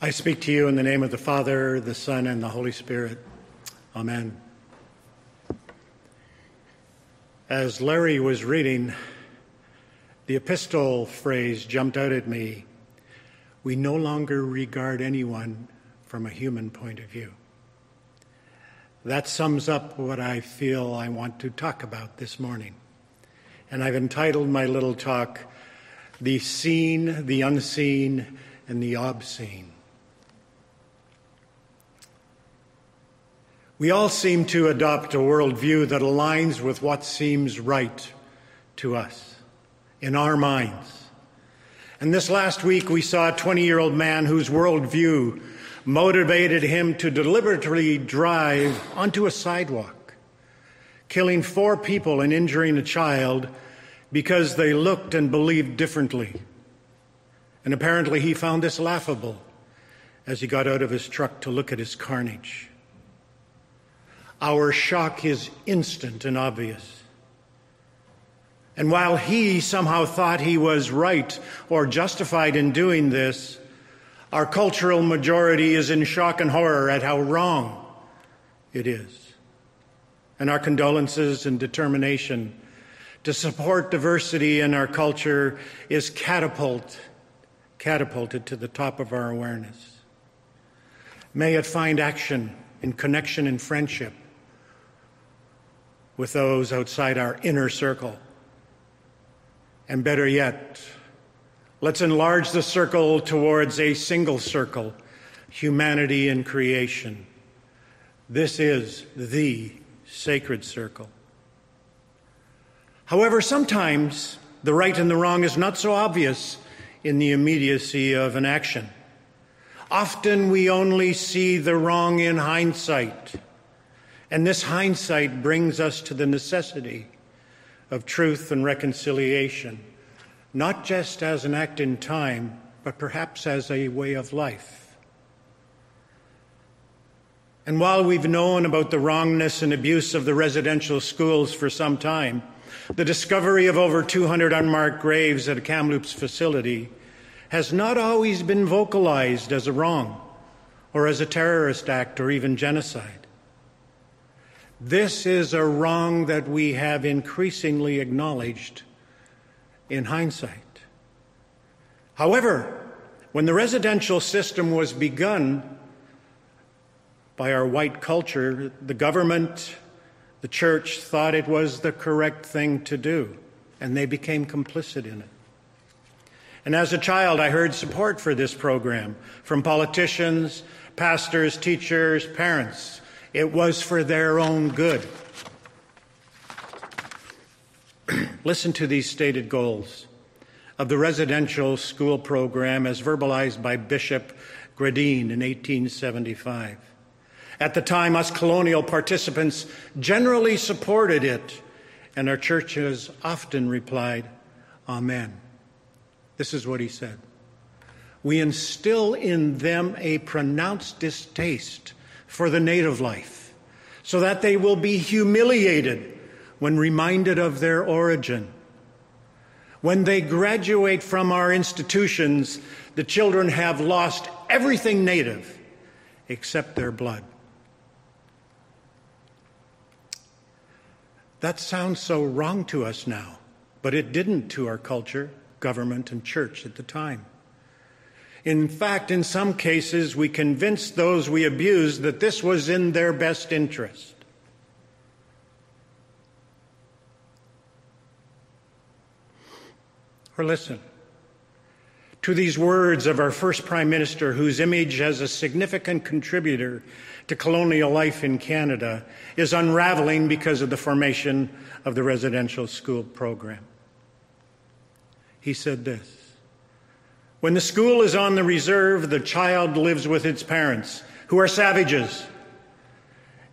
I speak to you in the name of the Father, the Son, and the Holy Spirit. Amen. As Larry was reading, the epistle phrase jumped out at me. We no longer regard anyone from a human point of view. That sums up what I feel I want to talk about this morning. And I've entitled my little talk, The Seen, the Unseen, and the Obscene. We all seem to adopt a worldview that aligns with what seems right to us in our minds. And this last week, we saw a 20 year old man whose worldview motivated him to deliberately drive onto a sidewalk, killing four people and injuring a child because they looked and believed differently. And apparently, he found this laughable as he got out of his truck to look at his carnage. Our shock is instant and obvious. And while he somehow thought he was right or justified in doing this, our cultural majority is in shock and horror at how wrong it is. And our condolences and determination to support diversity in our culture is catapult, catapulted to the top of our awareness. May it find action in connection and friendship with those outside our inner circle. And better yet, let's enlarge the circle towards a single circle humanity and creation. This is the sacred circle. However, sometimes the right and the wrong is not so obvious in the immediacy of an action. Often we only see the wrong in hindsight. And this hindsight brings us to the necessity of truth and reconciliation, not just as an act in time, but perhaps as a way of life. And while we've known about the wrongness and abuse of the residential schools for some time, the discovery of over 200 unmarked graves at a Kamloops facility has not always been vocalized as a wrong or as a terrorist act or even genocide. This is a wrong that we have increasingly acknowledged in hindsight. However, when the residential system was begun by our white culture, the government, the church thought it was the correct thing to do, and they became complicit in it. And as a child, I heard support for this program from politicians, pastors, teachers, parents. It was for their own good. Listen to these stated goals of the residential school program as verbalized by Bishop Grandin in 1875. At the time, us colonial participants generally supported it, and our churches often replied, Amen. This is what he said. We instill in them a pronounced distaste for the native life, so that they will be humiliated when reminded of their origin. When they graduate from our institutions, the children have lost everything native except their blood. That sounds so wrong to us now, but it didn't to our culture, government, and church at the time. In fact, in some cases, we convinced those we abused that this was in their best interest. Or listen to these words of our first Prime Minister, whose image as a significant contributor to colonial life in Canada is unraveling because of the formation of the residential school program. He said this when the school is on the reserve, the child lives with its parents, who are savages.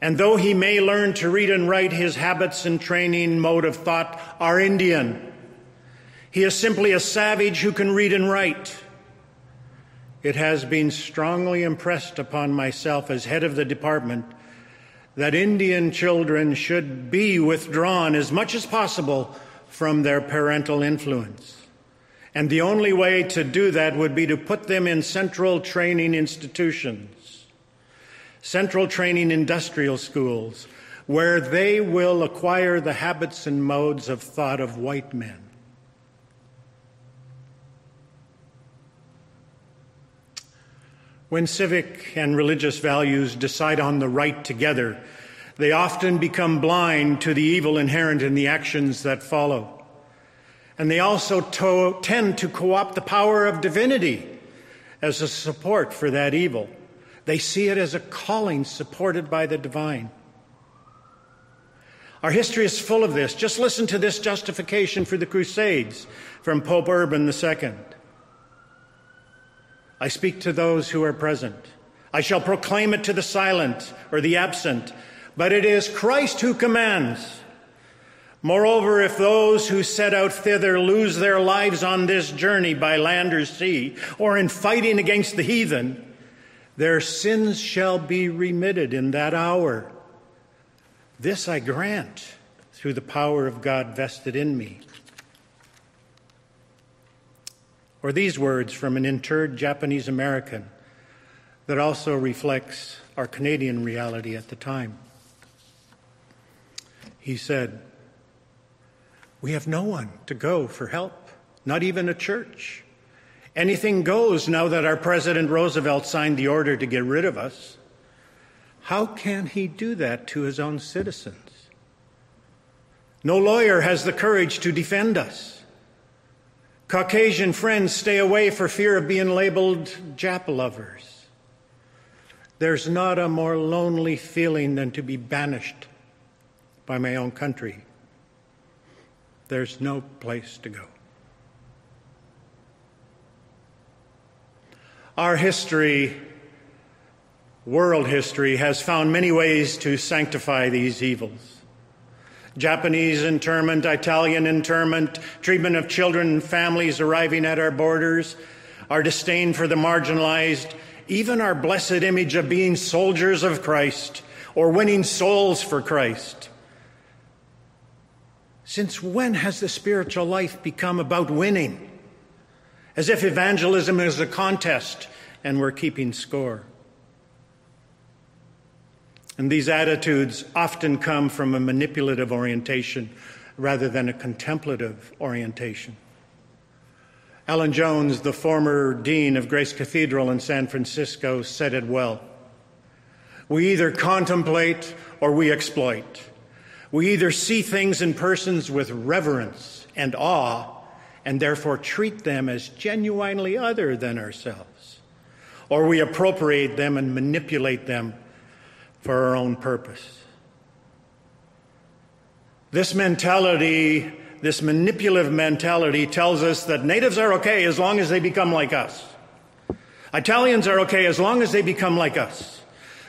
And though he may learn to read and write, his habits and training mode of thought are Indian. He is simply a savage who can read and write. It has been strongly impressed upon myself as head of the department that Indian children should be withdrawn as much as possible from their parental influence And the only way to do that would be to put them in central training institutions, central training industrial schools, where they will acquire the habits and modes of thought of white men. When civic and religious values decide on the right together, they often become blind to the evil inherent in the actions that follow. And they also to- tend to co opt the power of divinity as a support for that evil. They see it as a calling supported by the divine. Our history is full of this. Just listen to this justification for the Crusades from Pope Urban II. I speak to those who are present. I shall proclaim it to the silent or the absent, but it is Christ who commands. Moreover, if those who set out thither lose their lives on this journey by land or sea, or in fighting against the heathen, their sins shall be remitted in that hour. This I grant through the power of God vested in me. Or these words from an interred Japanese American that also reflects our Canadian reality at the time. He said, We have no one to go for help, not even a church. Anything goes now that our President Roosevelt signed the order to get rid of us. How can he do that to his own citizens? No lawyer has the courage to defend us. Caucasian friends stay away for fear of being labeled Jap lovers. There's not a more lonely feeling than to be banished by my own country. There's no place to go. Our history world history has found many ways to sanctify these evils. Japanese internment, Italian internment, treatment of children and families arriving at our borders, our disdain for the marginalized, even our blessed image of being soldiers of Christ or winning souls for Christ. Since when has the spiritual life become about winning? As if evangelism is a contest and we're keeping score. And these attitudes often come from a manipulative orientation rather than a contemplative orientation. Alan Jones, the former dean of Grace Cathedral in San Francisco, said it well. We either contemplate or we exploit. We either see things and persons with reverence and awe and therefore treat them as genuinely other than ourselves, or we appropriate them and manipulate them for our own purpose. This mentality, this manipulative mentality, tells us that natives are okay as long as they become like us. Italians are okay as long as they become like us.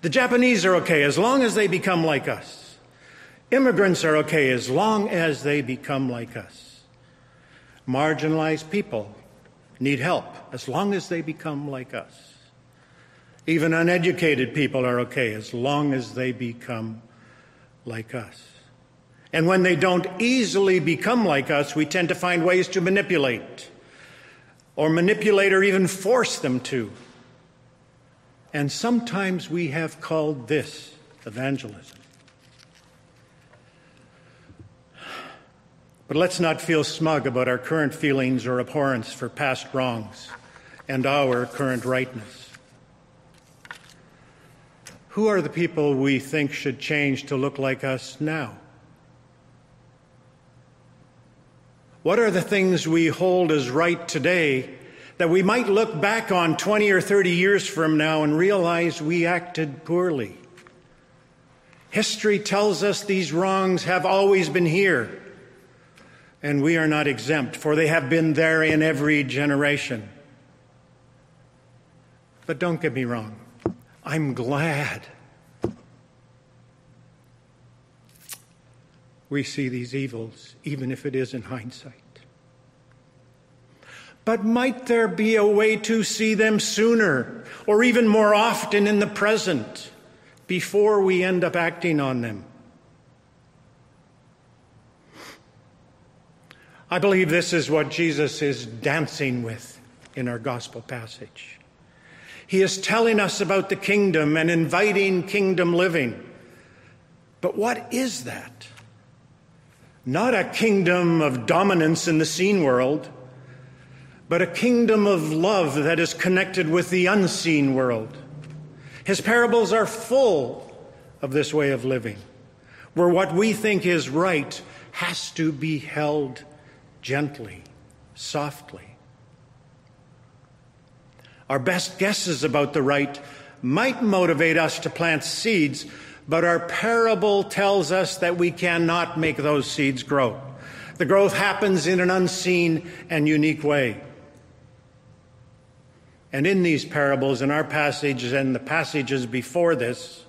The Japanese are okay as long as they become like us. Immigrants are okay as long as they become like us. Marginalized people need help as long as they become like us. Even uneducated people are okay as long as they become like us. And when they don't easily become like us, we tend to find ways to manipulate, or manipulate or even force them to. And sometimes we have called this evangelism. But let's not feel smug about our current feelings or abhorrence for past wrongs and our current rightness. Who are the people we think should change to look like us now? What are the things we hold as right today that we might look back on 20 or 30 years from now and realize we acted poorly? History tells us these wrongs have always been here, and we are not exempt, for they have been there in every generation. But don't get me wrong. I'm glad we see these evils, even if it is in hindsight. But might there be a way to see them sooner, or even more often in the present, before we end up acting on them? I believe this is what Jesus is dancing with in our gospel passage. He is telling us about the kingdom and inviting kingdom living. But what is that? Not a kingdom of dominance in the seen world, but a kingdom of love that is connected with the unseen world. His parables are full of this way of living, where what we think is right has to be held gently, softly. Our best guesses about the right might motivate us to plant seeds, but our parable tells us that we cannot make those seeds grow. The growth happens in an unseen and unique way. And in these parables, in our passages and the passages before this,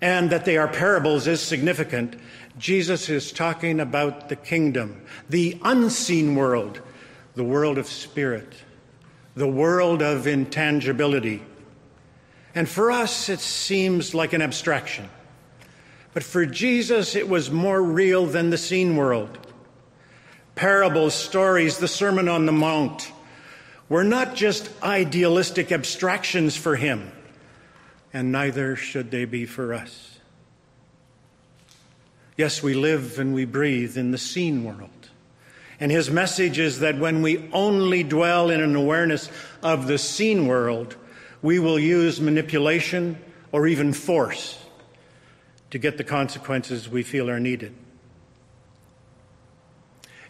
and that they are parables is significant. Jesus is talking about the kingdom, the unseen world, the world of spirit, the world of intangibility. And for us, it seems like an abstraction. But for Jesus, it was more real than the seen world. Parables, stories, the Sermon on the Mount were not just idealistic abstractions for him, and neither should they be for us. Yes, we live and we breathe in the seen world. And his message is that when we only dwell in an awareness of the seen world, we will use manipulation or even force to get the consequences we feel are needed.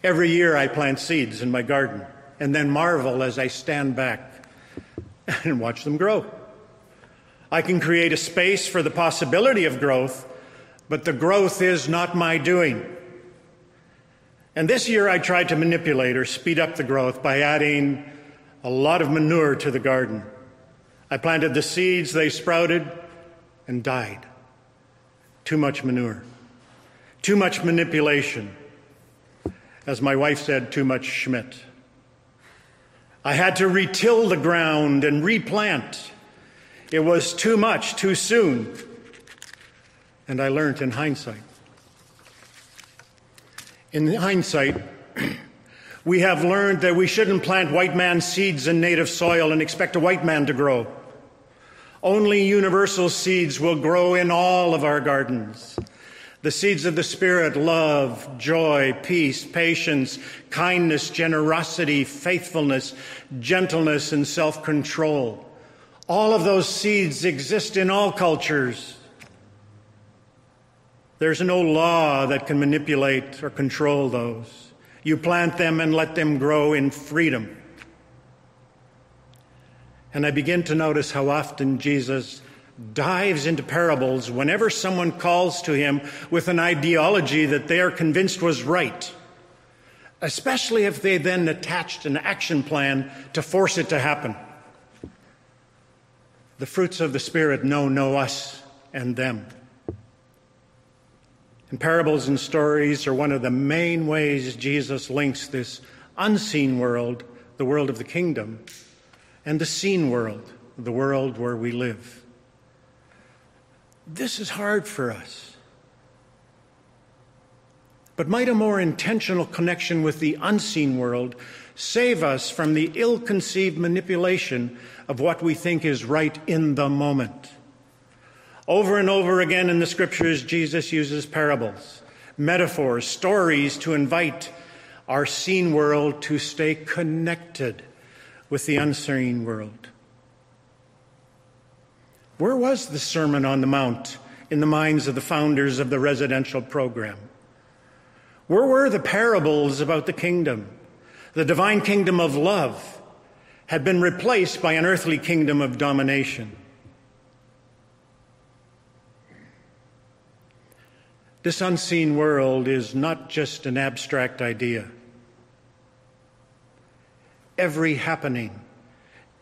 Every year I plant seeds in my garden and then marvel as I stand back and watch them grow. I can create a space for the possibility of growth, but the growth is not my doing. And this year I tried to manipulate or speed up the growth by adding a lot of manure to the garden. I planted the seeds, they sprouted and died. Too much manure, too much manipulation. As my wife said, too much Schmidt. I had to retill the ground and replant. It was too much too soon. And I learned in hindsight. In hindsight, we have learned that we shouldn't plant white man seeds in native soil and expect a white man to grow. Only universal seeds will grow in all of our gardens. The seeds of the Spirit love, joy, peace, patience, kindness, generosity, faithfulness, gentleness, and self control. All of those seeds exist in all cultures. There's no law that can manipulate or control those. You plant them and let them grow in freedom. And I begin to notice how often Jesus dives into parables whenever someone calls to him with an ideology that they are convinced was right, especially if they then attached an action plan to force it to happen. The fruits of the Spirit know no us and them. And parables and stories are one of the main ways Jesus links this unseen world, the world of the kingdom, and the seen world, the world where we live. This is hard for us. But might a more intentional connection with the unseen world save us from the ill conceived manipulation of what we think is right in the moment? Over and over again in the scriptures, Jesus uses parables, metaphors, stories to invite our seen world to stay connected with the unseen world. Where was the Sermon on the Mount in the minds of the founders of the residential program? Where were the parables about the kingdom? The divine kingdom of love had been replaced by an earthly kingdom of domination. This unseen world is not just an abstract idea. Every happening,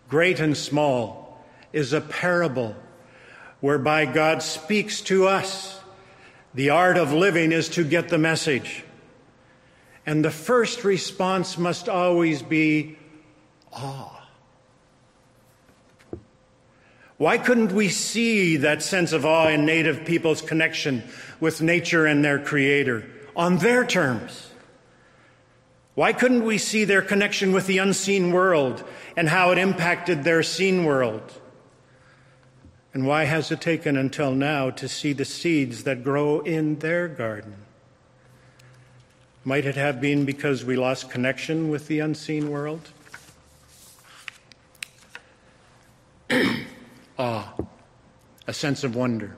great and small, is a parable whereby God speaks to us. The art of living is to get the message. And the first response must always be awe. Why couldn't we see that sense of awe in native people's connection with nature and their creator on their terms? Why couldn't we see their connection with the unseen world and how it impacted their seen world? And why has it taken until now to see the seeds that grow in their garden? Might it have been because we lost connection with the unseen world? awe, ah, a sense of wonder,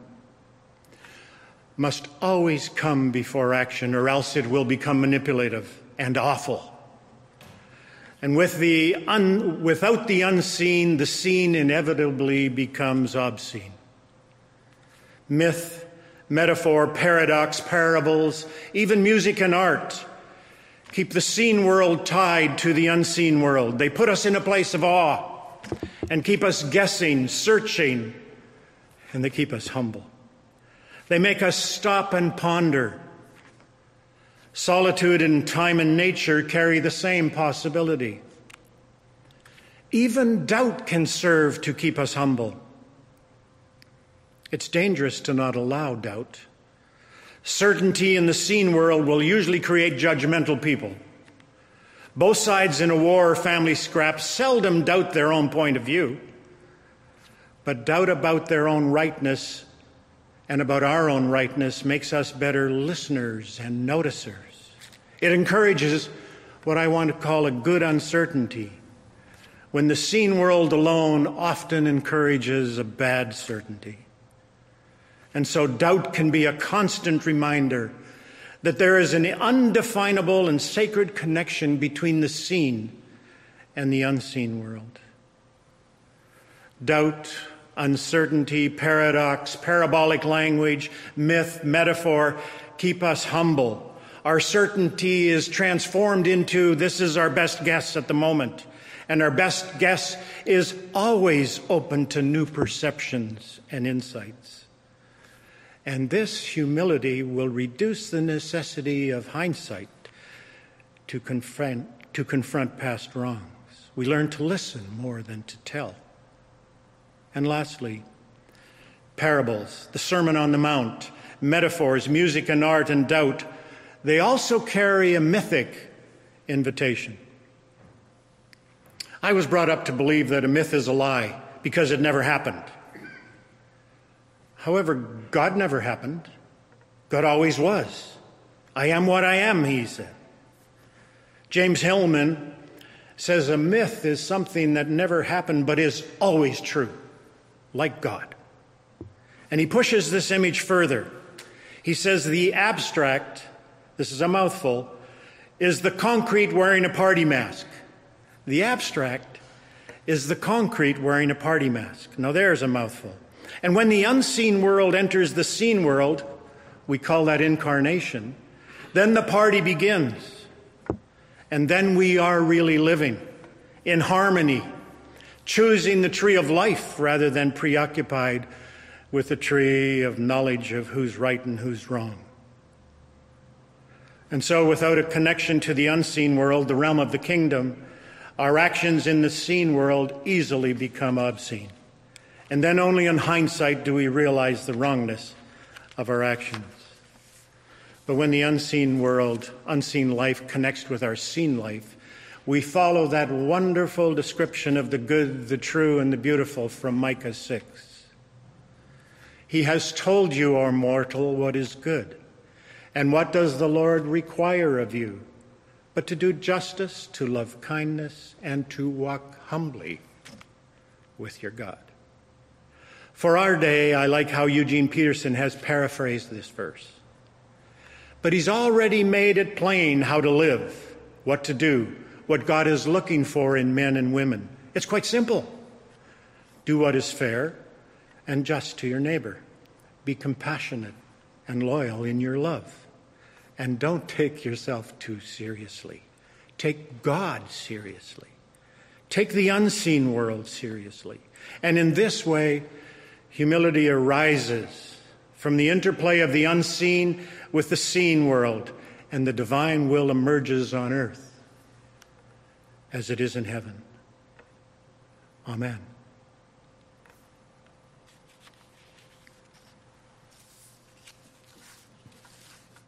must always come before action, or else it will become manipulative and awful. And with the un, without the unseen, the seen inevitably becomes obscene. Myth, metaphor, paradox, parables, even music and art keep the seen world tied to the unseen world. They put us in a place of awe and keep us guessing, searching, and they keep us humble. They make us stop and ponder. Solitude and time and nature carry the same possibility. Even doubt can serve to keep us humble. It's dangerous to not allow doubt. Certainty in the seen world will usually create judgmental people. Both sides in a war or family scrap seldom doubt their own point of view, but doubt about their own rightness and about our own rightness makes us better listeners and noticers. It encourages what I want to call a good uncertainty, when the seen world alone often encourages a bad certainty. And so doubt can be a constant reminder that there is an undefinable and sacred connection between the seen and the unseen world. Doubt, uncertainty, paradox, parabolic language, myth, metaphor keep us humble. Our certainty is transformed into this is our best guess at the moment. And our best guess is always open to new perceptions and insights. And this humility will reduce the necessity of hindsight to confront, to confront past wrongs. We learn to listen more than to tell. And lastly, parables, the Sermon on the Mount, metaphors, music and art and doubt, they also carry a mythic invitation. I was brought up to believe that a myth is a lie because it never happened. However, God never happened. God always was. I am what I am, he said. James Hillman says a myth is something that never happened but is always true, like God. And he pushes this image further. He says the abstract, this is a mouthful, is the concrete wearing a party mask. The abstract is the concrete wearing a party mask. Now, there's a mouthful. And when the unseen world enters the seen world, we call that incarnation, then the party begins. And then we are really living in harmony, choosing the tree of life rather than preoccupied with the tree of knowledge of who's right and who's wrong. And so, without a connection to the unseen world, the realm of the kingdom, our actions in the seen world easily become obscene. And then only in hindsight do we realize the wrongness of our actions. But when the unseen world, unseen life connects with our seen life, we follow that wonderful description of the good, the true, and the beautiful from Micah 6. He has told you, O mortal, what is good. And what does the Lord require of you? But to do justice, to love kindness, and to walk humbly with your God. For our day, I like how Eugene Peterson has paraphrased this verse. But he's already made it plain how to live, what to do, what God is looking for in men and women. It's quite simple. Do what is fair and just to your neighbor. Be compassionate and loyal in your love. And don't take yourself too seriously. Take God seriously. Take the unseen world seriously. And in this way, Humility arises from the interplay of the unseen with the seen world, and the divine will emerges on earth as it is in heaven. Amen.